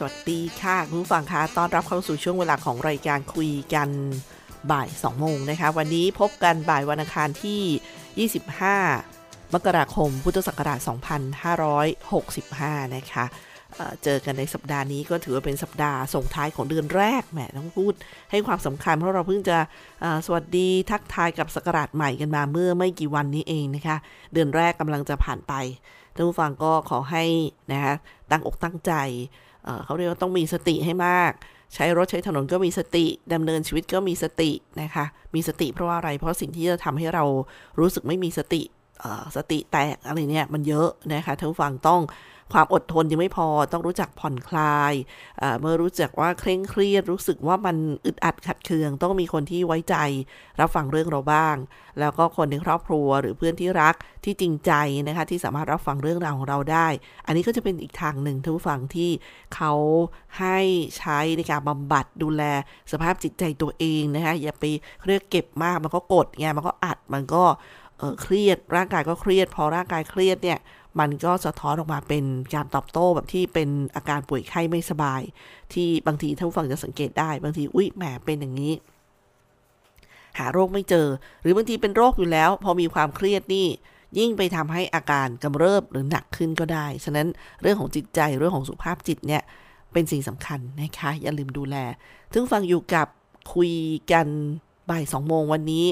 สวัสดีค่ะ คุณผู้ฟังคะต้อนรับเข้าสู่ช่วงเวลาของรายการคุยกันบ่าย2โมงนะคะ วันนี้พบกันบ่ายวันอังคารที่ 25 มกราคม พุทธศักราช 2565 นะคะเอ่อเจอกันในสัปดาห์นี้ก็ถือว่าเป็นสัปดาห์ส่งท้ายของเดือนแรกแหมต้องพูดให้ความสำคัญเพราะเราเพิ่งจะสวัสดีทักทายกับสกราชใหม่กันมาเมื่อไม่กี่วันนี้เองนะคะ เดือนแรกกำลังจะผ่านไปท่านผู้ฟังก็ขอให้นะคะตั้งอกตั้งใจ เขาเรียกว่าต้องมีสติให้มาก ใช้รถใช้ถนนก็มีสติดำเนินชีวิตก็มีสตินะคะ มีสติเพราะว่าอะไร เพราะสิ่งที่จะทำให้เรารู้สึกไม่มีสติสติแตกอะไรเนี่ยมันเยอะนะคะท่านผู้ฟังต้อง ความอดทนยังไม่พอต้องรู้จักผ่อนคลาย เมื่อรู้จักว่าเคร่งเครียด รู้สึกว่ามันอึดอัดขัดเคือง ต้องมีคนที่ไว้ใจ รับฟังเรื่องเราบ้าง แล้วก็คนในครอบครัวหรือเพื่อนที่รักที่จริงใจนะคะที่สามารถรับฟังเรื่องราวของเราได้ อันนี้ก็จะเป็นอีกทางหนึ่งท่านผู้ฟังที่เขาให้ใช้ในการบำบัดดูแลสภาพจิตใจตัวเองนะคะอย่าไปเรียกเก็บมากมันก็กดไงมันก็อัดมันก็เครียดร่างกายก็เครียด พอร่างกายเครียดเนี่ย มันก็สะท้อนออกมาเป็นการตอบโต้แบบที่เป็นอาการป่วยไข้ไม่สบาย ที่บางทีท่านผู้ฟังจะสังเกตได้ บางทีอุ้ยแหมเป็นอย่างนี้ หาโรคไม่เจอ หรือบางทีเป็นโรคอยู่แล้ว พอมีความเครียดนี่ยิ่งไปทำให้อาการกำเริบหรือหนักขึ้นก็ได้ ฉะนั้นเรื่องของจิตใจเรื่องของสุขภาพจิตเนี่ยเป็นสิ่งสำคัญนะคะ อย่าลืมดูแล ถึงฟังอยู่กับคุยกันบ่ายสองโมงวันนี้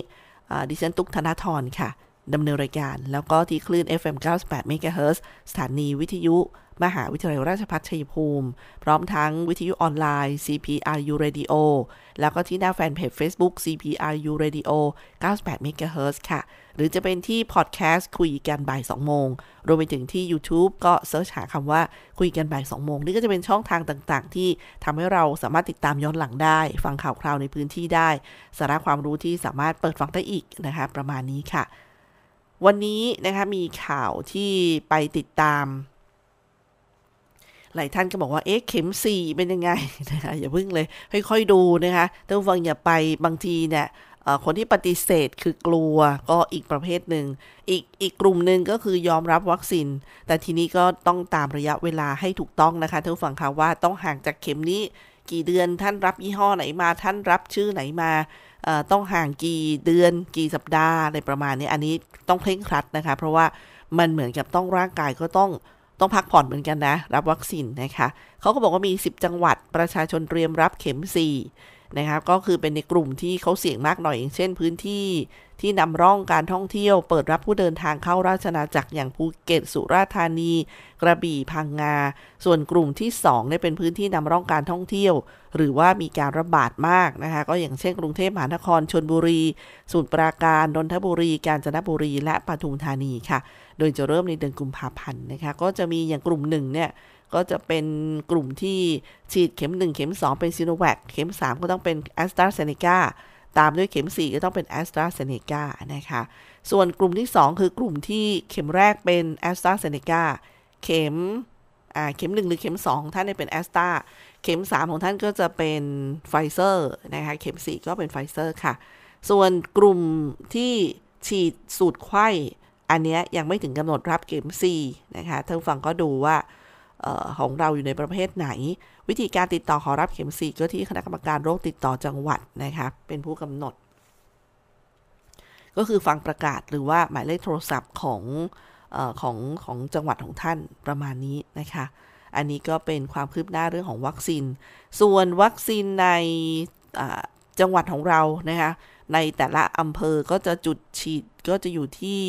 ดิฉันตุกธนาธรค่ะ ดำเนินรายการ แล้วก็ที่คลื่น FM 98 MHz สถานีวิทยุ มหาวิทยาลัยราชภัฏชัยภูมิ พร้อมทั้งวิทยุออนไลน์ CPRU Radio แล้วก็ที่หน้าแฟนเพจ Facebook CPRU Radio 98 MHz ค่ะ หรือจะเป็นที่พอดแคสต์คุยกันบ่าย 2 โมง รวมไปถึงที่ YouTube ก็เซิร์ชหาคำว่าคุยกันบ่าย 2 โมง นี่ก็จะเป็นช่องทางต่างๆ ที่ทำให้เราสามารถติดตามย้อนหลังได้ ฟังข่าวคราวในพื้นที่ได้ สาระความรู้ที่สามารถเปิดฟังได้อีกนะคะ ประมาณนี้ค่ะ วันนี้นะคะมีข่าวที่ไปติดตาม หลายท่านก็บอกว่า เอ๊ะ เข็มสี่เป็นยังไงนะคะอย่าพึ่งเลย ค่อยๆดูนะคะท่านผู้ฟังอย่าไปบางทีเนี่ยคนที่ปฏิเสธคือกลัวก็อีกประเภทหนึ่ง อีกอีกกลุ่มหนึ่งก็คือยอมรับวัคซีน แต่ทีนี้ก็ต้องตามระยะเวลาให้ถูกต้องนะคะท่านผู้ฟังคะว่าต้องห่างจากเข็มนี้กี่เดือนท่านรับยี่ห้อไหนมา ท่านรับชื่อไหนมา ต้องห่างกี่เดือนกี่สัปดาห์อะไรประมาณนี้อันนี้ต้องเคร่งครัดนะคะ เพราะว่ามันเหมือนกับต้องร่างกายก็ต้องต้องพักผ่อนเหมือนกันนะ รับวัคซีนนะคะเขาก็บอกว่ามี 10 จังหวัดประชาชนเตรียมรับเข็ม 4 นะครับ ก็คือเป็นในกลุ่มที่เขาเสี่ยงมากหน่อยอย่างเช่นพื้นที่ที่นำร่องการท่องเที่ยว เปิดรับผู้เดินทางเข้าราชนาจักรอย่างภูเก็ต สุราษฎร์ธานี กระบี่พังงา ส่วนกลุ่มที่2เนี่ยเป็นพื้นที่นำร่องการท่องเที่ยว หรือว่ามีการระบาดมากนะคะ ก็อย่างเช่นกรุงเทพมหานครชนบุรีสมุทรปราการนนทบุรี กาญจนบุรี และปทุมธานีค่ะ โดยจะเริ่มในเดือนกุมภาพันธ์นะคะ ก็จะมีอย่างกลุ่มหนึ่งเนี่ย ก็จะเป็นกลุ่มที่ฉีดเข็ม 1 เข็ม 2 เป็นซีโนแวคเข็ม 3 ก็ต้องเป็นแอสตราเซเนกาตามด้วยเข็ม 4 ก็ต้องเป็นแอสตราเซเนกานะคะ ส่วนกลุ่มที่ 2 คือกลุ่มที่เข็มแรกเป็นแอสตราเซเนกาเข็มอ่าเข็ม 1 หรือเข็ม 2 ของท่านเป็นแอสตราเข็ม 3 ของท่านก็จะเป็นไฟเซอร์นะคะ เข็ม 4 ก็เป็นไฟเซอร์ค่ะ ส่วนกลุ่มที่ฉีดสูตรไขว้อันเนี้ยยังไม่ถึงกำหนดรับเข็ม 4 นะคะท่านฟังก็ดูว่า ของเราอยู่ในประเภทไหน วิธีการติดต่อขอรับเข็มสี่ก็ที่คณะกรรมการโรคติดต่อจังหวัดนะคะเป็นผู้กำหนด ก็คือฟังประกาศหรือว่าหมายเลขโทรศัพท์ของออของของจังหวัดของท่านประมาณนี้นะคะ อันนี้ก็เป็นความคืบหน้าเรื่องของวัคซีน ส่วนวัคซีนในจังหวัดของเรานะคะในแต่ละอำเภอก็จะจุดฉีดก็จะอยู่ที่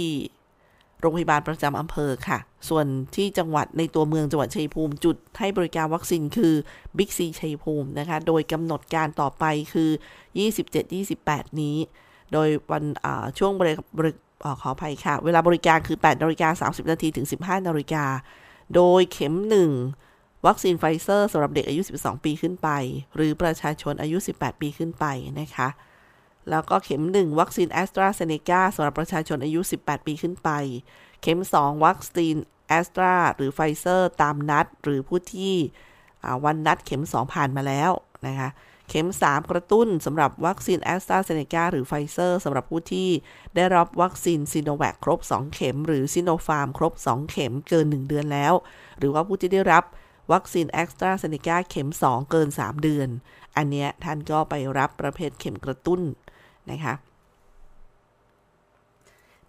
โรงพยาบาลประจำอำเภอค่ะ ส่วนที่จังหวัดในตัวเมืองจังหวัดชัยภูมิ จุดให้บริการวัคซีนคือบิ๊กซีชัยภูมินะคะ โดยกำหนดการต่อไปคือ 27-28 นี้ โดยวันช่วงบริบริขออภัยค่ะ เวลาบริการคือ 8นาฬิกา30 นาทีถึง 15นาฬิกา โดยเข็ม 1 วัคซีนไฟเซอร์สำหรับเด็กอายุ 12 ปีขึ้นไป หรือประชาชนอายุ 18 ปีขึ้นไปนะคะ แล้วก็เข็ม 1 วัคซีนแอสตราเซเนกาสำหรับประชาชนอายุ 18 ปีขึ้นไป เข็ม 2 วัคซีนแอสตราหรือไฟเซอร์ตามนัด หรือผู้ที่วันนัดเข็ม 2 ผ่านมาแล้วนะคะเข็ม 3 กระตุ้นสำหรับวัคซีนแอสตราเซเนกาหรือไฟเซอร์สำหรับผู้ที่ได้รับวัคซีนซีโนแวคครบ 2 เข็ม หรือซิโนฟาร์มครบ 2 เข็มเกิน 1 เดือนแล้ว หรือว่าผู้ที่ได้รับวัคซีนแอสตราเซเนกาเข็ม 2 เกิน 3 เดือน อันนี้ท่านก็ไปรับประเภทเข็มกระตุ้น นะคะ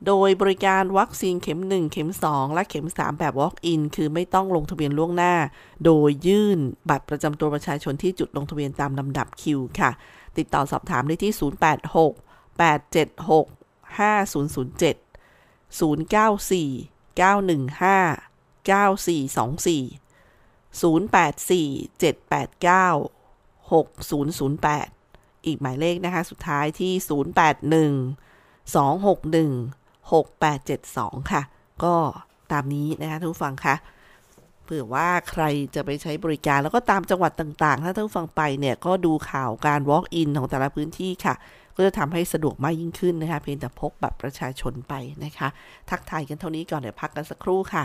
โดยบริการวัคซีนเข็ม 1 เข็ม 2 และเข็ม 3 แบบ Walk-in คือไม่ต้องลงทะเบียนล่วงหน้า โดยยื่นบัตรประจำตัวประชาชนที่จุดลงทะเบียนตามลำดับคิวค่ะ ติดต่อสอบถามได้ที่ 086 876 5007 094 915 9424 084 789 6008 อีกหมายเลขนะคะ สุดท้ายที่ 081 261 6872 ค่ะ ก็ตามนี้นะคะทุกฟังคะเผื่อว่าใครจะไปใช้บริการแล้วก็ตามจังหวัดต่างๆ ถ้าท่านฟังไปเนี่ย ก็ดูข่าวการ walk in ของแต่ละพื้นที่ค่ะ ก็จะทำให้สะดวกมากยิ่งขึ้นนะคะ เพียงแต่พกแบบประชาชนไปนะคะ ทักทายกันเท่านี้ก่อนเดี๋ยวพักกันสักครู่ค่ะ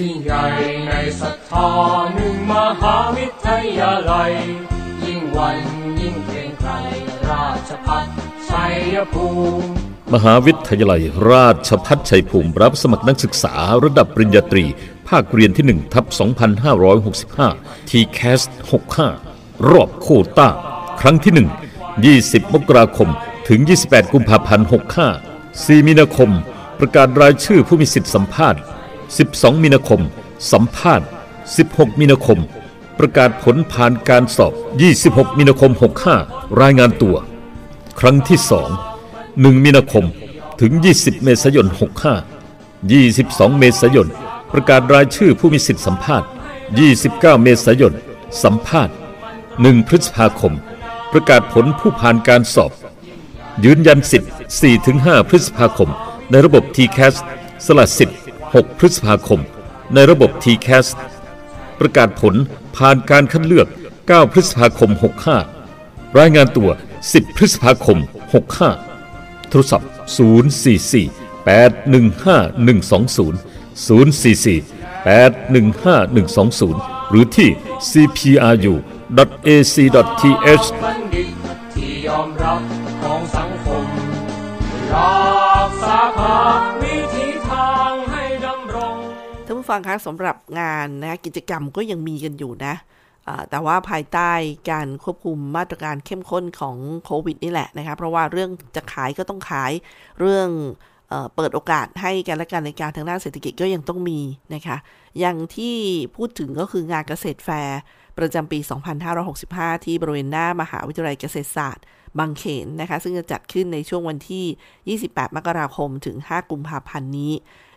ยิ่งใหญ่ในศรัทธาหนึ่งมหาวิทยาลัย ยิ่งวันยิ่งเกรงไกรราชพัฒชัยภูมิมหาวิทยาลัยราชพัฒชัยภูมิรับสมัครนักศึกษาระดับปริญญาตรี ภาคเรียนที่1ทับ 2565 t c a s 65 รอบโคต้า ครั้งที่ 1 20 มกราคม ถึง 28 กุมภาพันธ์ 65 4 มีนาคม ประกาศรายชื่อผู้มีสิทธิสัมภาษณ์ 12 มีนาคม สัมภาษณ์ 16 มีนาคม ประกาศผลผ่านการสอบ 26 มีนาคม 65 รายงานตัว ครั้งที่ 2 1 มีนาคม ถึง 20 เมษายน 65 22 เมษายน ประกาศรายชื่อผู้มีสิทธิสัมภาษณ์ 29 เมษายน สัมภาษณ์ 1 พฤษภาคม ประกาศผลผู้ผ่านการสอบ ยืนยันสิทธิ์ 4-5 พฤษภาคม ในระบบ TCAS สละสิทธิ์ 6 พฤษภาคม ในระบบ TCAS ประกาศผลผ่านการคัดเลือก 9 พฤษภาคม 65 รายงานตัว 10 พฤษภาคม 65 โทรศัพท์ 044 815 120 044 815 120 หรือที่ cpru.ac.th ที่ยอมรับของสังคม ฟังคะสำหรับงานนะกิจกรรมก็ยังมีกันอยู่นะแต่ว่าภายใต้การควบคุมมาตรการเข้มข้นของโควิดนี่แหละนะคะเพราะว่าเรื่องจะขายก็ต้องขายเรื่องเปิดโอกาสให้กันและกันในการทางด้านเศรษฐกิจก็ยังต้องมีนะคะ อย่างที่พูดถึงก็คืองานเกษตรแฟร์ประจำปี 2565 ที่บริเวณหน้ามหาวิทยาลัยเกษตรศาสตร์ บางเขนนะคะ ซึ่งจะจัดขึ้นในช่วงวันที่ 28 มกราคมถึง 5 กุมภาพันธ์นี้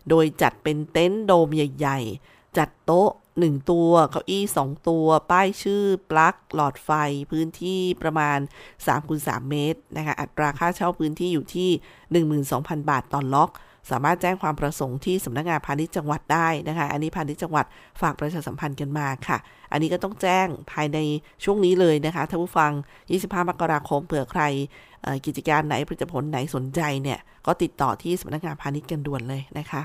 โดยจัดเป็นเต็นท์โดมใหญ่ ๆ จัดโต๊ะ 1 ตัว เก้าอี้ 2 ตัว ป้ายชื่อ ปลั๊ก หลอดไฟ พื้นที่ประมาณ3คูณ3เมตรนะคะ อัตราค่าเช่าพื้นที่อยู่ที่ 12,000 บาทต่อล็อก สามารถแจ้งความประสงค์ที่สำนักงานพาณิชย์จังหวัดได้นะคะ อันนี้พาณิชย์จังหวัดฝากประชาสัมพันธ์กันมาค่ะ อันนี้ก็ต้องแจ้งภายในช่วงนี้เลยนะคะท่านผู้ฟัง 25 มกราคมเผื่อใครกิจการไหนผลิตผลไหนสนใจเนี่ยก็ติดต่อที่สำนักงานพาณิชย์กันด่วนเลยนะคะ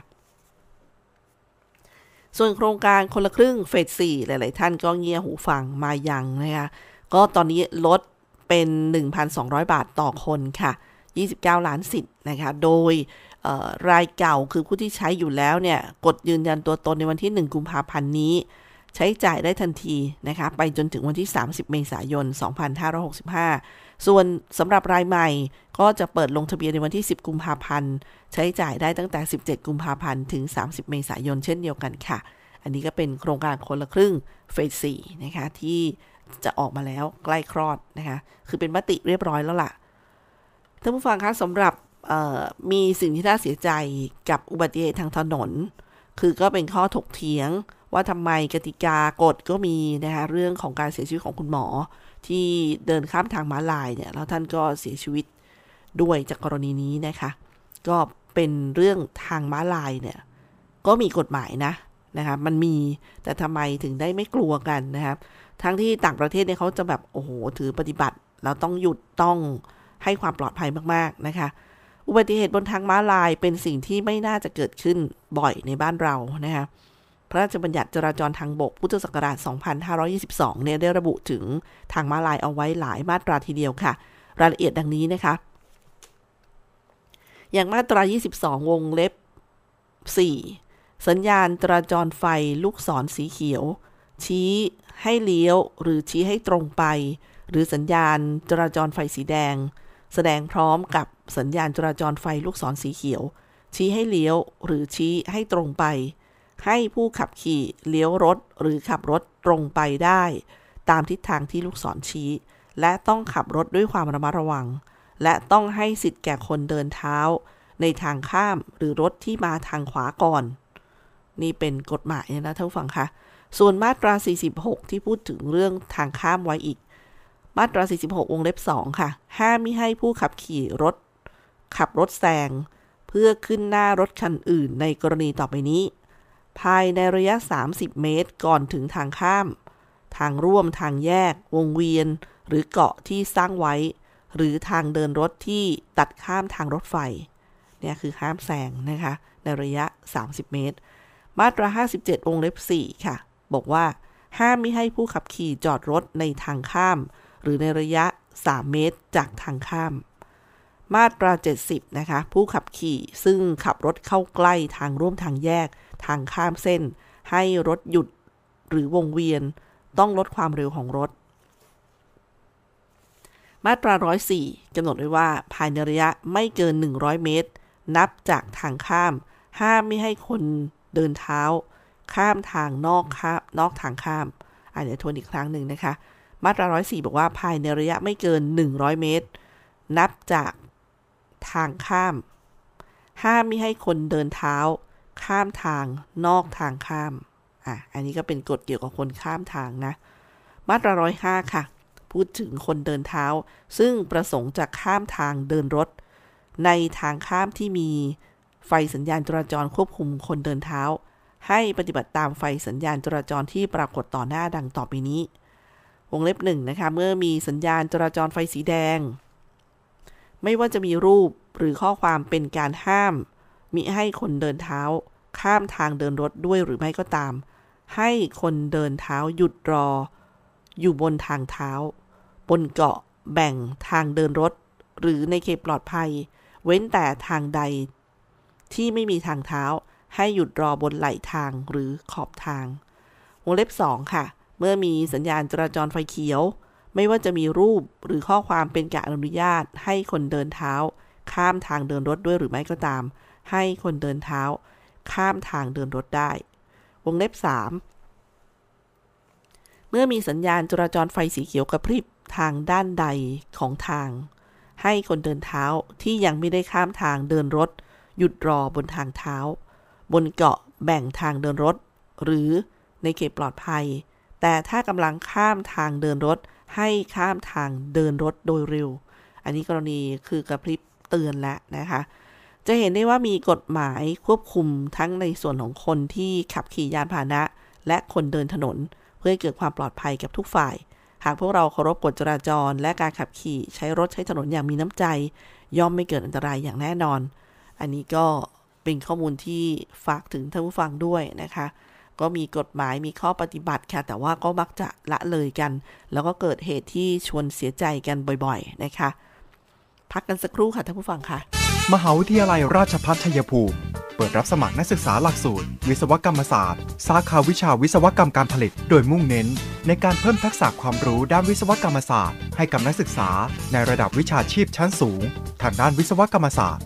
ส่วนโครงการคนละครึ่งเฟสสี่หลาย ๆ ท่านก็เงียหูฟังมายังนะคะก็ตอนนี้ลดเป็น 1,200 บาทต่อคนค่ะ 29 ล้านสิทธิ์นะคะ โดย รายเก่าคือผู้ที่ใช้อยู่แล้วเนี่ย กดยืนยันตัวตนในวันที่ 1 กุมภาพันธ์นี้ ใช้จ่ายได้ทันทีนะคะ ไปจนถึงวันที่ 30 เมษายน 2565 ส่วนสำหรับรายใหม่ก็จะเปิดลงทะเบียนในวันที่ 10 กุมภาพันธ์ ใช้จ่ายได้ตั้งแต่ 17 กุมภาพันธ์ ถึง 30 เมษายน เช่นเดียวกันค่ะ อันนี้ก็เป็นโครงการคนละครึ่งเฟส4นะคะ ที่จะออกมาแล้วใกล้คลอดนะคะ คือเป็นมติเรียบร้อยแล้วล่ะท่านผู้ฟังคะสำหรับ มีสิ่งที่น่าเสียใจกับอุบัติเหตุทางถนน คือก็เป็นข้อถกเถียงว่าทำไมกติกากฎก็มีนะคะเรื่องของการเสียชีวิตของคุณหมอ ที่เดินข้ามทางม้าลายเนี่ยแล้วท่านก็เสียชีวิตด้วยจากกรณีนี้นะคะ ก็เป็นเรื่องทางม้าลายเนี่ยก็มีกฎหมายนะนะคะมันมีแต่ทำไมถึงได้ไม่กลัวกันนะครับทั้งที่ต่างประเทศเนี่ยเขาจะแบบโอ้โหถือปฏิบัติแล้วต้องหยุดต้องให้ความปลอดภัยมากๆนะคะ อุบัติเหตุบนทางม้าลายเป็นสิ่งที่ไม่น่าจะเกิดขึ้นบ่อยในบ้านเรานะคะพระราชบัญญัติจราจรทางบกพุทธศักราช 2522 เนี่ยได้ระบุถึงทางม้าลายเอาไว้หลายมาตราทีเดียวค่ะ รายละเอียดดังนี้นะคะ อย่างมาตรา 22 วงเล็บ 4 สัญญาณจราจรไฟลูกศรสีเขียว ชี้ให้เลี้ยวหรือชี้ให้ตรงไป หรือสัญญาณจราจรไฟสีแดง แสดงพร้อมกับสัญญาณจราจรไฟลูกศรสีเขียว ชี้ให้เลี้ยวหรือชี้ให้ตรงไป ให้ผู้ขับขี่เลี้ยวรถหรือขับรถตรงไปได้ ตามทิศทางที่ลูกศรชี้ และต้องขับรถด้วยความระมัดระวัง และต้องให้สิทธิ์แก่คนเดินเท้า ในทางข้ามหรือรถที่มาทางขวาก่อน นี่เป็นกฎหมายนะท่านฟังคะส่วนมาตรา 46 ที่พูดถึงเรื่องทางข้ามไว้อีก มาตรา 46 วงเล็บ 2 ค่ะ ห้ามม่ให้ผู้ขับขี่รถ ขับรถแซง เพื่อขึ้นหน้ารถคันอื่นในกรณีต่อไปนี้ ภายในระยะ 30 เมตรก่อนถึงทางข้าม ทางร่วมทางแยก วงเวียน หรือเกาะที่สร้างไว้ หรือทางเดินรถที่ตัดข้ามทางรถไฟ เนี่ยคือห้ามแซงนะคะ ในระยะ 30 เมตร มาตรา 57องเล็บ 4 ค่ะ บอกว่า ห้ามม่ให้ผู้ขับขี่จอดรถในทางข้าม หรือในระยะ 3 เมตรจากทางข้าม มาตรา 70 นะคะ ผู้ขับขี่ซึ่งขับรถเข้าใกล้ทางร่วมทางแยก ทางข้ามเส้น ให้รถหยุดหรือวงเวียน ต้องลดความเร็วของรถ มาตรา 104กำหนดไว้ว่า ภายในระยะไม่เกิน 100 เมตร นับจากทางข้าม ห้ามไม่ให้คนเดินเท้า ข้ามทางนอกข้ามนอกทางข้ามอ่าเดี๋ยวทวนอีกครั้งหนึ่งนะคะ มาตรา 104 บอกว่าภายในระยะไม่เกิน 100 เมตร นับจากทางข้าม ห้ามไม่ให้คนเดินเท้า ข้ามทางนอกทางข้าม อะ อันนี้ก็เป็นกฎเกี่ยวกับคนข้ามทางนะ มาตราร้อยห้าค่ะ พูดถึงคนเดินเท้า ซึ่งประสงค์จะข้ามทางเดินรถ ในทางข้ามที่มีไฟสัญญาณจราจรควบคุมคนเดินเท้า ให้ปฏิบัติตามไฟสัญญาณจราจรที่ปรากฏต่อหน้าดังต่อไปนี้ วงเล็บหนึ่งนะคะ เมื่อมีสัญญาณจราจรไฟสีแดง ไม่ว่าจะมีรูปหรือข้อความเป็นการห้าม มิให้คนเดินเท้า ข้ามทางเดินรถด้วยหรือไม่ก็ตาม ให้คนเดินเท้าหยุดรอ อยู่บนทางเท้า บนเกาะ แบ่งทางเดินรถ หรือในเขตปลอดภัย เว้นแต่ทางใด ที่ไม่มีทางเท้า ให้หยุดรอบนไหลทางหรือขอบทางวงเล็บ2ค่ะ เมื่อมีสัญญาณจราจรไฟเขียว ไม่ว่าจะมีรูปหรือข้อความเป็นการอนุญาต ให้คนเดินเท้า ข้ามทางเดินรถด้วยหรือไม่ก็ตาม ให้คนเดินเท้า ข้ามทางเดินรถได้ วงเล็บ 3 เมื่อมีสัญญาณจราจรไฟสีเขียวกระพริบทางด้านใดของทาง ให้คนเดินเท้าที่ยังไม่ได้ข้ามทางเดินรถ หยุดรอบนทางเท้า บนเกาะแบ่งทางเดินรถ หรือในเขตปลอดภัย แต่ถ้ากำลังข้ามทางเดินรถ ให้ข้ามทางเดินรถโดยเร็ว อันนี้กรณีคือกระพริบเตือนแล้วนะคะ จะเห็นได้ว่ามีกฎหมายควบคุมทั้งในส่วนของคนที่ขับขี่ยานพาหนะ และคนเดินถนน เพื่อให้เกิดความปลอดภัยกับทุกฝ่าย หากพวกเราเคารพกฎจราจร และการขับขี่ใช้รถใช้ถนนอย่างมีน้ำใจ ย่อมไม่เกิดอันตรายอย่างแน่นอน อันนี้ก็เป็นข้อมูลที่ฝากถึงท่านผู้ฟังด้วยนะคะ ก็มีกฎหมายมีข้อปฏิบัติค่ะ แต่ว่าก็มักจะละเลยกัน แล้วก็เกิดเหตุที่ชวนเสียใจกันบ่อยๆนะคะ พักกันสักครู่ค่ะท่านผู้ฟังค่ะ มหาวิทยาลัยราชภัฏชัยภูมิ เปิดรับสมัครนักศึกษาหลักสูตร วิศวกรรมศาสตร์ สาขาวิชาวิศวกรรมการผลิต โดยมุ่งเน้น ในการเพิ่มทักษะความรู้ด้านวิศวกรรมศาสตร์ ให้กับนักศึกษา ในระดับวิชาชีพชั้นสูง ทางด้านวิศวกรรมศาสตร์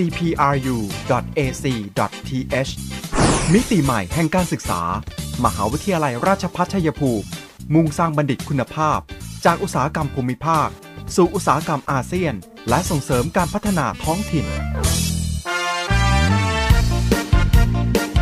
cpru.ac.th มิติใหม่แห่งการศึกษา มหาวิทยาลัยราชพัฒชัยภูมิ มุ่งสร้างบัณฑิตคุณภาพ จากอุตสาหกรรมภูมิภาค สู่อุตสาหกรรมอาเซียน และส่งเสริมการพัฒนาท้องถิ่น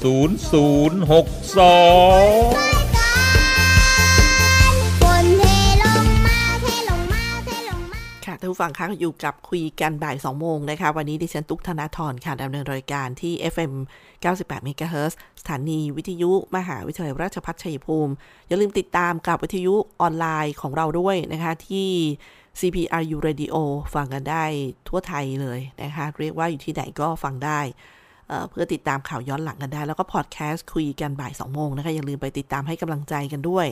0062ค่ะท่านผู้ฟังคะอยู่กับคุยกันบ่าย 2 โมงนะคะ วันนี้ดิฉันตุ๊กธนาธรค่ะดำเนินรายการที่ FM 98 MHz สถานีวิทยุ มหาวิทยาลัยราชภัฏชัยภูมิ อย่าลืมติดตามกับวิทยุออนไลน์ของเราด้วยนะคะที่ CPRU Radio ฟังกันได้ทั่วไทยเลยนะคะ เรียกว่าอยู่ที่ไหนก็ฟังได้ เพื่อติดตามข่าวย้อนหลังกันได้ แล้วก็พอดแคสต์คุยกันบ่าย2โมงนะคะ อย่าลืมไปติดตามให้กำลังใจกันด้วย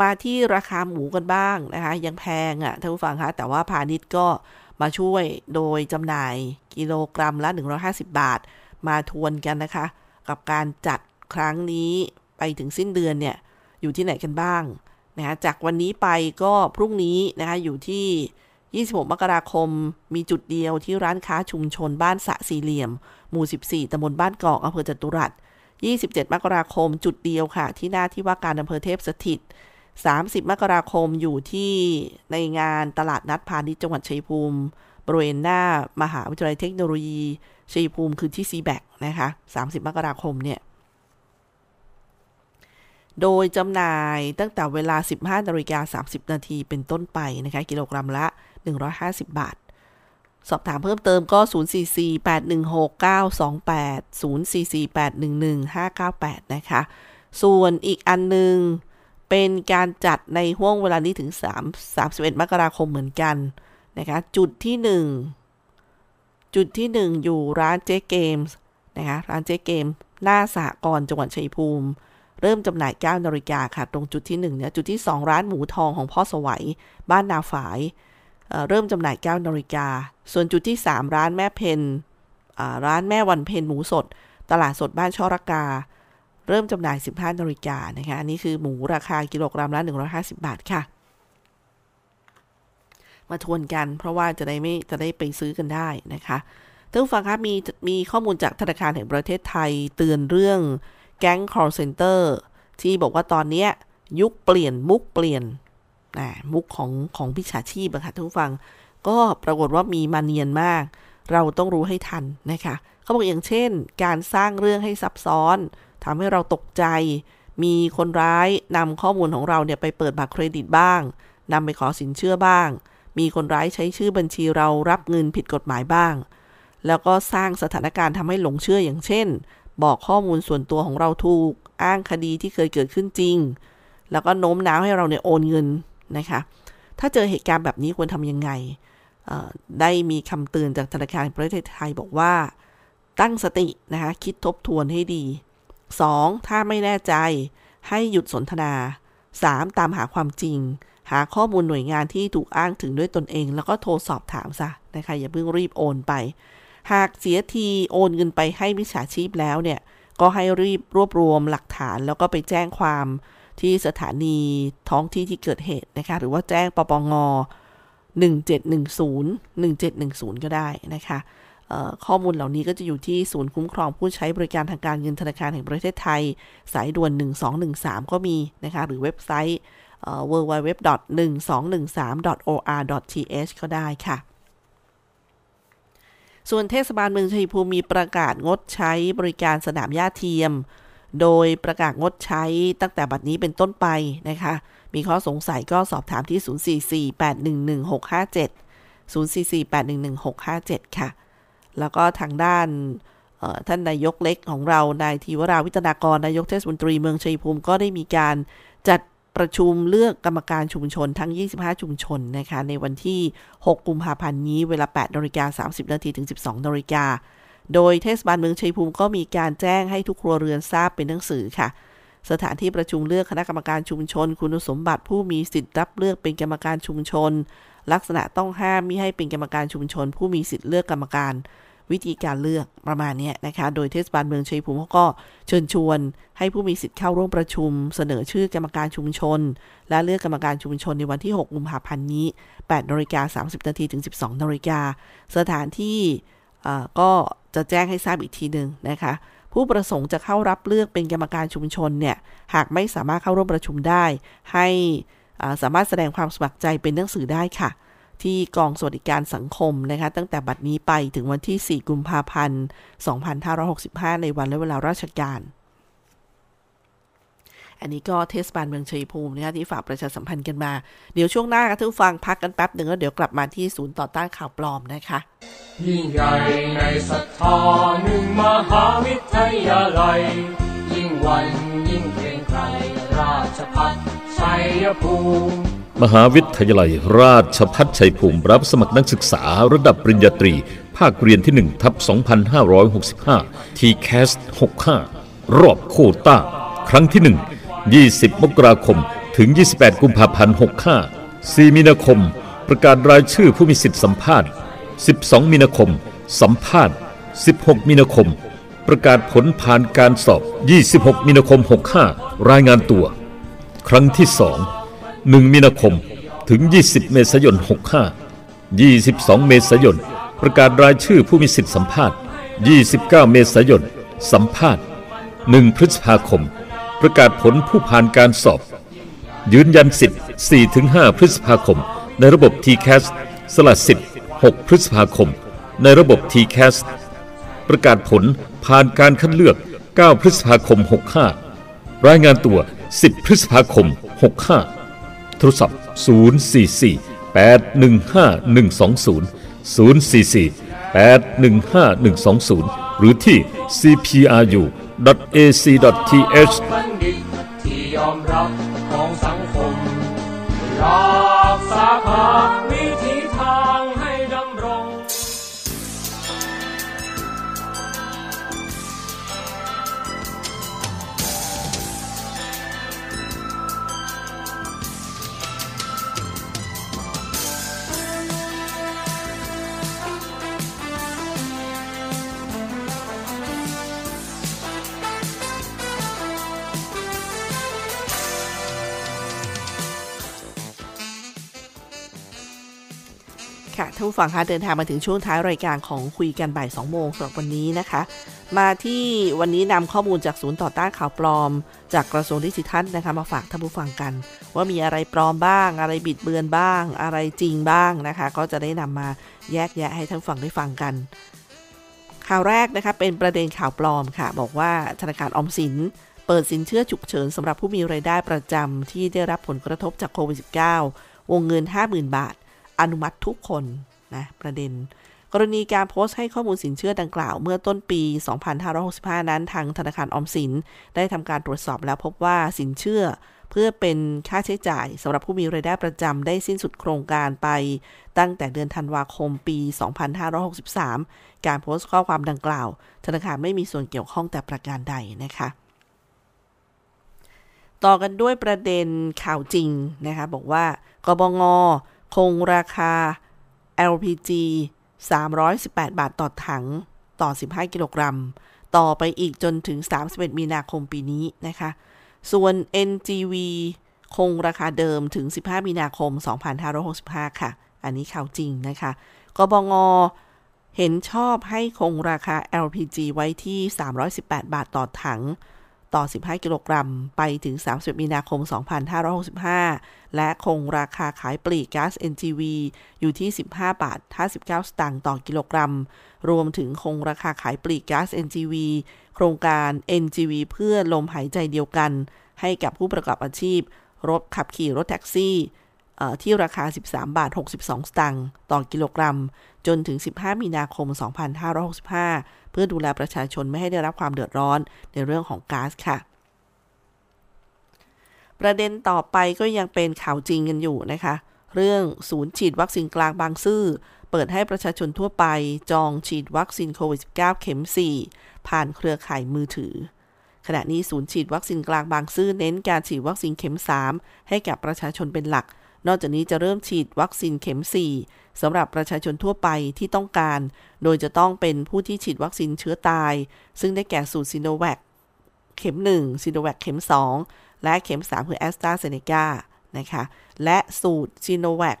มาที่ราคาหมูกันบ้างนะคะ ยังแพงอะ่ะท่านผู้ฟังคะแต่ว่าพาณิชย์ก็มาช่วยโดยจำหน่ายกิโลกรัมละ 150 บาท มาทวนกันนะคะ กับการจัดครั้งนี้ไปถึงสิ้นเดือนเนี่ยอยู่ที่ไหนกันบ้างนะคะจากวันนี้ไปก็พรุ่งนี้นะคะอยู่ที่ 26 มกราคม มีจุดเดียวที่ร้านค้าชุมชนบ้านสะสี่เหลี่ยม หมู่ 14ตำบลบ้านกอกอำเภอจตุรัส 27 มกราคมจุดเดียวค่ะ ที่หน้าที่ว่าการอำเภอเทพสถิต 30 มกราคมอยู่ที่ในงานตลาดนัดพาณิชย์จังหวัดชัยภูมิบริเวณหน้ามหาวิทยาลัยเทคโนโลยีชัยภูมิคือที่ซีแบกนะคะ 30 มกราคมเนี่ย โดยจำหน่ายตั้งแต่เวลา 15นาฬิกา30 นาทีเป็นต้นไปนะคะ กิโลกรัมละ 150 บาท สอบถามเพิ่มเติมก็ 044-816-928 044-811-598 นะคะ ส่วนอีกอันหนึ่งเป็นการจัดในห่วงเวลานี้ถึง 3 31 มกราคมเหมือนกันนะคะ จุดที่ 1 จุดที่ 1 อยู่ร้านเจ๊เกมส์นะคะ ร้านเจ๊เกมหน้าสหกรจังหวัดชัยภูมิ เริ่มจำหน่าย9นาฬิกาค่ะ ตรงจุดที่1เนี่ย จุดที่ 2 ร้านหมูทองของพ่อสวัย บ้านนาฝาย เริ่มจำหน่าย9นาฬิกา ส่วนจุดที่ 3 ร้านแม่เพนร้านแม่วันเพนหมูสด ตลาดสดบ้านช่อรกา เริ่มจำหน่าย 15นาฬิกานะคะอันนี้คือหมูราคากิโลกรัมละ 150 บาทค่ะ มาทวนกันเพราะว่าจะได้ไม่จะได้ไปซื้อกันได้นะคะท่านผู้ฟังครับมีมีข้อมูลจากธนาคารแห่งประเทศไทยเตือนเรื่องแก๊ง call center ที่บอกว่าตอนนี้ยุคเปลี่ยนมุกเปลี่ยน นะมุกของของพิชาชีพอะค่ะทุกฟัง ก็ปรากฏว่ามีมาเนียนมาก เราต้องรู้ให้ทันนะคะเขาบอกอย่างเช่น การสร้างเรื่องให้ซับซ้อนทำให้เราตกใจ มีคนร้ายนำข้อมูลของเราเนี่ยไปเปิดบัตรเครดิตบ้างนำไปขอสินเชื่อบ้าง มีคนร้ายใช้ชื่อบัญชีเรารับเงินผิดกฎหมายบ้าง แล้วก็สร้างสถานการณ์ทำให้หลงเชื่ออย่างเช่น บอกข้อมูลส่วนตัวของเราถูก อ้างคดีที่เคยเกิดขึ้นจริง แล้วก็โน้มน้าวให้เราเนี่ยโอนเงิน นะคะ ถ้าเจอเหตุการณ์แบบนี้ควรทำยังไง ได้มีคำเตือนจากธนาคารประเทศไทยบอกว่า ตั้งสตินะคะ คิดทบทวนให้ดี 2. ถ้าไม่แน่ใจให้หยุดสนทนา 3. ตามหาความจริง หาข้อมูลหน่วยงานที่ถูกอ้างถึงด้วยตนเอง แล้วก็โทรสอบถามซะนะคะ อย่าเพิ่งรีบโอนไป หากเสียทีโอนเงินไปให้มิจฉาชีพแล้วเนี่ย ก็ให้รีบรวบรวมหลักฐานแล้วก็ไปแจ้งความ ที่สถานีท้องที่ที่เกิดเหตุนะคะ หรือว่าแจ้งปปง1710 1710 ก็ได้นะคะข้อมูลเหล่านี้ก็จะอยู่ที่ศูนย์คุ้มครองผู้ใช้บริการทางการเงินธนาคารแห่งประเทศไทย สายด่วน 1213 ก็มีนะคะ หรือเว็บไซต์ www.1213.or.th ก็ได้ค่ะ ส่วนเทศบาลเมืองชัยภูมิมีประกาศงดใช้บริการสนามหญ้าเทียม โดยประกาศงดใช้ตั้งแต่บัดนี้เป็นต้นไปนะคะ มีข้อสงสัยก็สอบถามที่ 044-811-657 044-811-657 ค่ะ แล้วก็ทางด้านท่านนายกเล็กของเรา นายธีวราวิตนากร นายกเทศมนตรีเมืองชัยภูมิก็ได้มีการจัดประชุมเลือกกรรมการชุมชนทั้ง 25 ชุมชนนะคะ ในวันที่ 6 กุมภาพันธ์นี้ เวลา 8นาฬิกา30 นาทีถึง 12นาฬิกา โดยเทศบาลเมืองชัยภูมิก็มีการแจ้งให้ทุกครัวเรือนทราบเป็นหนังสือค่ะ สถานที่ประชุมเลือกคณะกรรมการชุมชน คุณสมบัติผู้มีสิทธิ์รับเลือกเป็นกรรมการชุมชน ลักษณะต้องห้ามมิให้เป็นกรรมการชุมชน ผู้มีสิทธิ์เลือกกรรมการ วิธีการเลือกประมาณนี้นะคะ โดยเทศบาลเมืองชัยภูมิเขาก็เชิญชวน ให้ผู้มีสิทธิ์เข้าร่วมประชุม เสนอชื่อกรรมการชุมชน และเลือกกรรมการชุมชนในวันที่ 6 กุมภาพันธ์นี้8นาฬิกา30นาทีถึง 12นาฬิกาสถานที่ก็ จะแจ้งให้ทราบอีกทีหนึ่งนะคะ ผู้ประสงค์จะเข้ารับเลือกเป็นกรรมการชุมชนเนี่ยหากไม่สามารถเข้าร่วมประชุมได้ ให้สามารถแสดงความสมัครใจเป็นหนังสือได้ค่ะ ที่กองสวัสดิการสังคมนะคะตั้งแต่บัดนี้ไปถึงวันที่ 4 กุมภาพันธ์ 2565 ในวันและเวลาราชการ อันนี้ก็เทศบาลเมืองชัยภูมินะคะที่ฝากประชาสัมพันธ์กันมา เดี๋ยวช่วงหน้าค่ะทุกฟังพักกันแป๊บหนึ่งแล้วเดี๋ยวกลับมาที่ศูนย์ต่อต้านข่าวปลอมนะคะ ยิ่งใหญ่ในศรัทธาหนึ่งมหาวิทยาลัย ยิ่งวันยิ่งเกรงไกรราชพัฒชัยภูมิมหาวิทยาลัยราชพัฒชัยภูมิรับสมัครนักศึกษาระดับปริญญาตรี ภาคเรียนที่1ทับ2565 t c a s 65 รอบโคต้า ครั้งที่ 1 20 มกราคม ถึง 28 กุมภาพันธ์ 65 4 มีนาคม ประกาศรายชื่อผู้มีสิทธิสัมภาษณ์ 12 มีนาคม สัมภาษณ์ 16 มีนาคม ประกาศผลผ่านการสอบ 26 มีนาคม 65 รายงานตัว ครั้งที่ 2 1 มีนาคม ถึง 20 เมษายน 65 22 เมษายน ประกาศรายชื่อผู้มีสิทธิสัมภาษณ์ 29 เมษายน สัมภาษณ์ 1 พฤษภาคม ประกาศผลผู้ผ่านการสอบ ยืนยันสิทธิ์ 4-5 พฤษภาคม ในระบบ TCAS สละสิทธิ์ 6 พฤษภาคม ในระบบ TCAS ประกาศผลผ่านการคัดเลือก 9 พฤษภาคม 65 รายงานตัว 10 พฤษภาคม 65 โทรศัพท์ 044 815 120 044 815 120 หรือที่ CPRU cpru.ac.th ที่ยอมรับของสังคมรักษาภา ค่ะท่านผู้ฟังคะเดินทางมาถึงช่วงท้ายรายการของคุยกันบ่าย2โมงสำหรับวันนี้นะคะ มาที่วันนี้นำข้อมูลจากศูนย์ต่อต้านข่าวปลอม จากกระทรวงดิจิทัลนะคะมาฝากท่านผู้ฟังกัน ว่ามีอะไรปลอมบ้าง อะไรบิดเบือนบ้าง อะไรจริงบ้างนะคะ ก็จะได้นำมาแยกแยะให้ท่านผู้ฟังได้ฟังกัน ข่าวแรกนะคะเป็นประเด็นข่าวปลอมค่ะ บอกว่าธนาคารออมสินเปิดสินเชื่อฉุกเฉินสำหรับผู้มีไรายได้ประจำที่ได้รับผลกระทบจากโควิด -19 วงเงิน 50,000 บาท อนุมัติทุกคนนะประเด็น กรณีการโพสต์ให้ข้อมูลสินเชื่อดังกล่าว เมื่อต้นปี 2565 นั้นทางธนาคารออมสิน ได้ทำการตรวจสอบแล้วพบว่าสินเชื่อเพื่อเป็นค่าใช้จ่ายสำหรับผู้มีรายได้ประจำได้สิ้นสุดโครงการไป ตั้งแต่เดือนธันวาคมปี 2563 การโพสต์ข้อความดังกล่าว ธนาคารไม่มีส่วนเกี่ยวข้องแต่ประการใดนะคะ ต่อกันด้วยประเด็นข่าวจริงนะคะ บอกว่ากบง คงราคา LPG 318 บาทต่อถังต่อ 15 กิโลกรัม ต่อไปอีกจนถึง 31 มีนาคมปีนี้นะคะ ส่วน NGV คงราคาเดิมถึง 15 มีนาคม 2565 ค่ะ อันนี้ข่าวจริงนะคะกบงเห็นชอบให้คงราคา LPG ไว้ที่ 318 บาทต่อถัง ต่อ 15 กิโลกรัม ไปถึง 30 มีนาคม 2565 และคงราคาขายปลีกก๊าซ NGV อยู่ที่ 15 บาท 59 สตางค์ต่อกิโลกรัม รวมถึงคงราคาขายปลีกก๊าซ NGV โครงการ NGV เพื่อลมหายใจเดียวกัน ให้กับผู้ประกอบอาชีพ รถขับขี่รถแท็กซี่เอ่อที่ราคา 13 บาท 62 สตางค์ต่อกิโลกรัม จนถึง 15 มีนาคม 2565 เพื่อดูแลประชาชนไม่ให้ได้รับความเดือดร้อนในเรื่องของก๊าซค่ะ ประเด็นต่อไปก็ยังเป็นข่าวจริงกันอยู่นะคะ เรื่องศูนย์ฉีดวัคซีนกลางบางซื่อเปิดให้ประชาชนทั่วไปจองฉีดวัคซีนโควิด -19 เข็ม 4 ผ่านเครือข่ายมือถือขณะนี้ศูนย์ฉีดวัคซีนกลางบางซื่อเน้นการฉีดวัคซีนเข็ม 3 ให้กับประชาชนเป็นหลัก นอกจากนี้จะเริ่มฉีดวัคซีนเข็ม 4สำหรับประชาชนทั่วไปที่ต้องการ โดยจะต้องเป็นผู้ที่ฉีดวัคซีนเชื้อตาย ซึ่งได้แก่สูตรซิโนแวคเข็ม 1 ซิโนแวคเข็ม 2 และเข็ม 3 คือแอสตราเซเนกานะคะ และสูตรซิโนแวค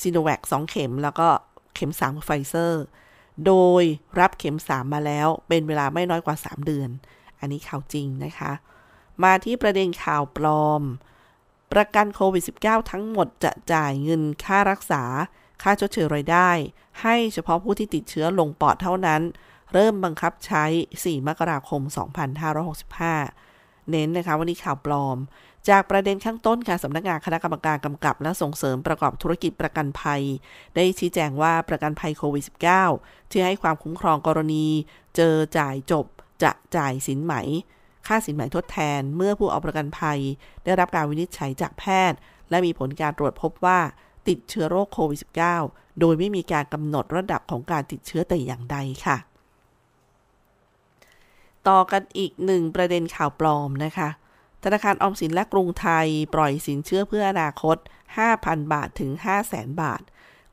ซิโนแวค2เข็ม แล้วก็เข็ม 3 คือไฟเซอร์ โดยรับเข็ม 3 มาแล้ว เป็นเวลาไม่น้อยกว่า 3 เดือน อันนี้ข่าวจริงนะคะ มาที่ประเด็นข่าวปลอม ประกันโควิด -19 ทั้งหมดจะจ่ายเงินค่ารักษา ค่าชดเชยรายได้ ให้เฉพาะผู้ที่ติดเชื้อลงปอดเท่านั้น เริ่มบังคับใช้ 4 มกราคม 2565 เน้นนะคะวันนี้ข่าวปลอม จากประเด็นข้างต้นค่ะสำนักงานคณะกรรมการกำกับ และส่งเสริมประกอบธุรกิจประกันภัย ได้ชี้แจงว่าประกันภัยโควิด -19 ที่ให้ความคุ้มครองกรณี เจอจ่ายจบจะจ่ายสินไหม ค่าสินไหม่ทดแทนเมื่อผู้เอาประกันภัย ได้รับการวินิจฉัยจากแพทย์ และมีผลการตรวจพบว่าติดเชื้อโรคโควิด -19 โดยไม่มีการกำหนดระดับของการติดเชื้อแต่อย่างใดค่ะ ต่อกันอีกหนึ่งประเด็นข่าวปลอมนะคะ ธนาคารออมสินและกรุงไทย ปล่อยสินเชื่อเพื่ออนาคต 5,000 บาทถึง 500,000 บาท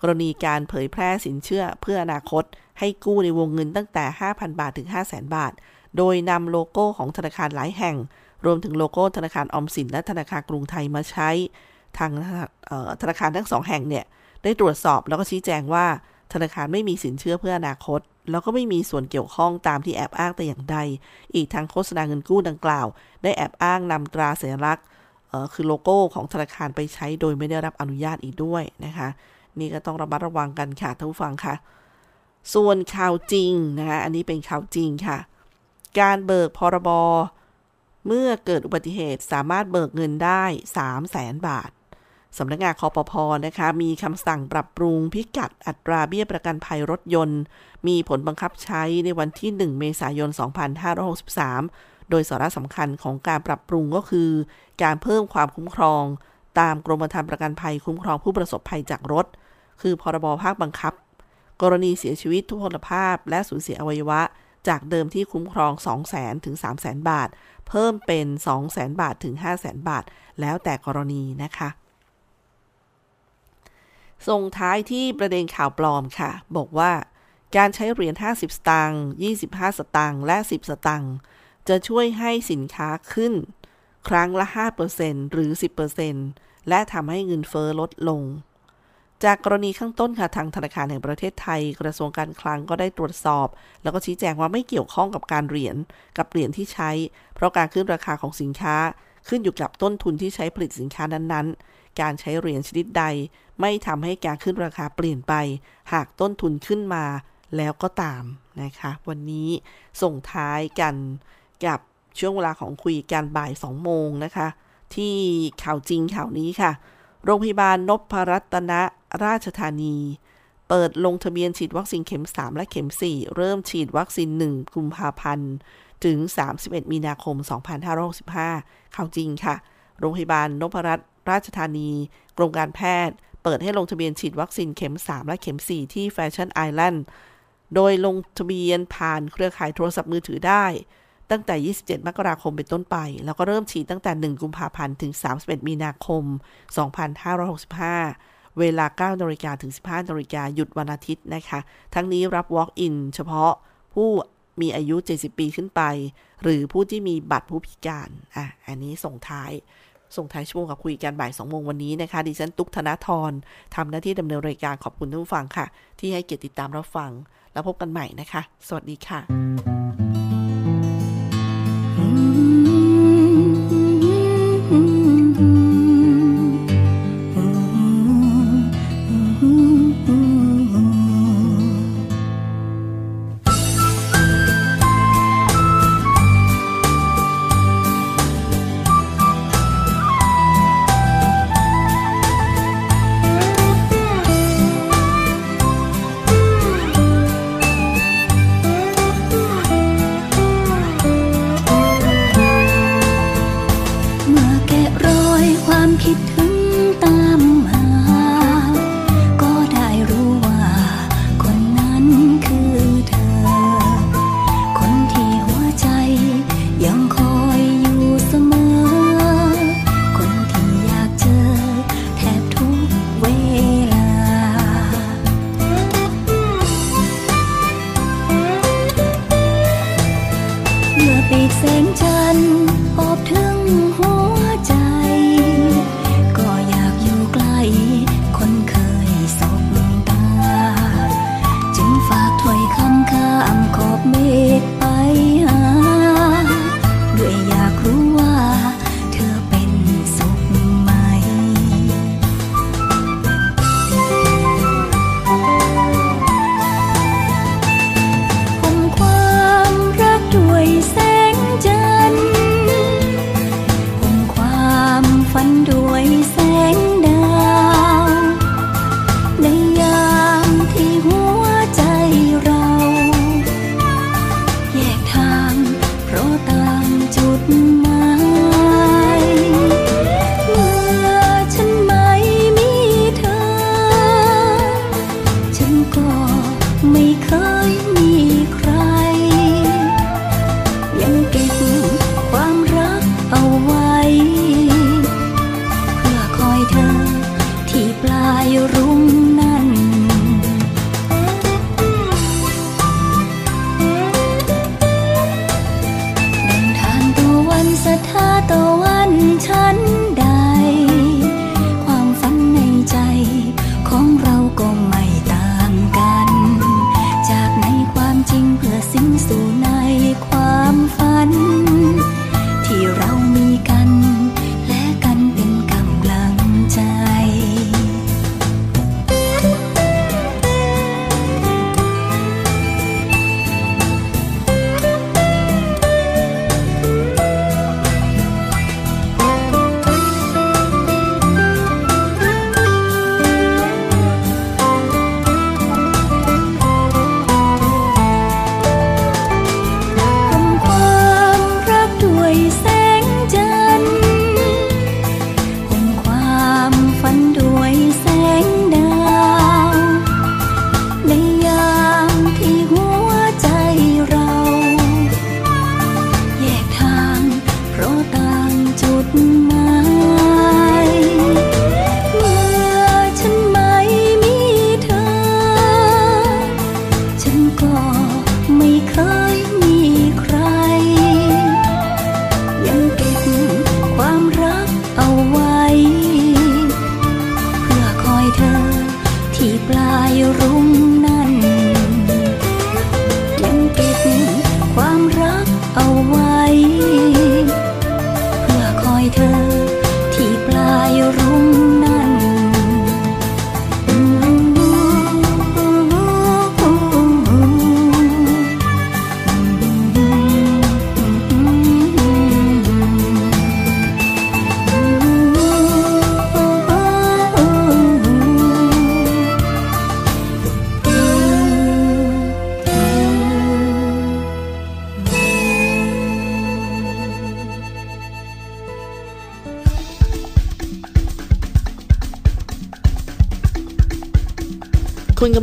กรณีการเผยแพร่สินเชื่อเพื่ออนาคต ให้กู้ในวงเงินตั้งแต่ 5,000 บาทถึง 500,000 บาท โดยนำโลโก้ของธนาคารหลายแห่ง รวมถึงโลโก้ธนาคารออมสินและธนาคารกรุงไทยมาใช้ ทางธนาคารทั้งสองแห่งเนี่ยได้ตรวจสอบแล้วก็ชี้แจงว่า ธนาคารไม่มีสินเชื่อเพื่ออนาคต แล้วก็ไม่มีส่วนเกี่ยวข้องตามที่แอบอ้างแต่อย่างใด อีกทั้งโฆษณาเงินกู้ดังกล่าว ได้แอบอ้างนำตราสัญลักษณ์คือโลโก้ของธนาคารไปใช้โดยไม่ได้รับอนุญาตอีกด้วยนะคะ นี่ก็ต้องระมัดระวังกันค่ะท่านผู้ฟังค่ะ ส่วนข่าวจริงนะคะอันนี้เป็นข่าวจริงค่ะ การเบิกพรบเมื่อเกิดอุบัติเหตุสามารถเบิกเงินได้3 0 0แสนบาทสำนักงานคอปพนะคะ มีคำสั่งปรับปรุงพิกัดอัตราเบี้ยประกันภัยรถยนต์ มีผลบังคับใช้ในวันที่ 1 เมษายน 2563 โดยสาระสำคัญของการปรับปรุงก็คือ การเพิ่มความคุ้มครอง ตามกรมธรรม์ประกันภัยคุ้มครองผู้ประสบภัยจากรถ คือพรบภาคบังคับ กรณีเสียชีวิตทุพพลภาพ และสูญเสียอวัยวะ จากเดิมที่คุ้มครอง 2 0 0 0 0 0ถึง3 0 0 0 0 0 บาท เพิ่มเป็น 2 0 0 0 0 0 บาทถึง5 0 0 0 0 0 บาท แล้วแต่กรณีนะคะ ส่งท้ายที่ประเด็นข่าวปลอมค่ะ บอกว่าการใช้เหรียญ 50 สตางค์ 25 สตางค์ และ 10 สตางค์ จะช่วยให้สินค้าขึ้น ครั้งละ 5%หรือ 10%และทำให้เงินเฟอ้อลดลง จากกรณีข้างต้นค่ะทางธนาคารแห่งประเทศไทย กระทรวงการคลังก็ได้ตรวจสอบ แล้วก็ชี้แจงว่าไม่เกี่ยวข้องกับการเหรียญกับเหรียญที่ใช้ เพราะการขึ้นราคาของสินค้า ขึ้นอยู่กับต้นทุนที่ใช้ผลิตสินค้านั้นๆ การใช้เหรียญชนิดใด ไม่ทำให้การขึ้นราคาเปลี่ยนไป หากต้นทุนขึ้นมาแล้วก็ตามนะคะ วันนี้ส่งท้ายกันกับช่วงเวลาของคุยกันบ่าย2โมงนะคะ ที่ข่าวจริงข่าวนี้ค่ะ โรงพยาบาลนพรัตน ราชธานี เปิดลงทะเบียนฉีดวัคซีนเข็ม 3 และเข็ม 4 เริ่มฉีดวัคซีน 1 กุมภาพันธ์ ถึง 31 มีนาคม 2565ข่าวจริงค่ะ โรงพยาบาลนพรัตน์ราชธานี กรมการแพทย์ เปิดให้ลงทะเบียนฉีดวัคซีนเข็ม 3 และเข็ม 4 ที่แฟชั่นไอแลนด์ โดยลงทะเบียนผ่านเครือข่ายโทรศัพท์มือถือได้ ตั้งแต่ 27 มกราคมเป็นต้นไป แล้วก็เริ่มฉีดตั้งแต่ 1 กุมภาพันธ์ ถึง 31 มีนาคม 2565 เวลา9นาฬิกาถึง 15นาฬิกาหยุดวันอาทิตย์นะคะ ทั้งนี้รับ Walk-in เฉพาะผู้มีอายุ 70 ปีขึ้นไป หรือผู้ที่มีบัตรผู้พิการอะอันนี้ส่งท้าย ส่งท้ายช่วงกับคุยกันบ่าย2โมงวันนี้นะคะ ดิฉัน ตุ๊กธนาธรทำหน้าที่ดำเนินรายการขอบคุณทุกผู้ฟังค่ะ ที่ให้เกียรติติดตามรับฟัง แล้วพบกันใหม่นะคะ สวัสดีค่ะ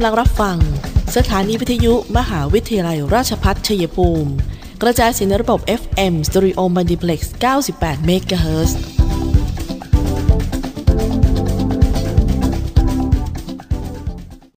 ำลังรับฟัง สถานีวิทยุมหาวิทยาลัยราชพัฒชัยภูมิ กระจายสินระบบ FM Stereo Multiplex 98 MHz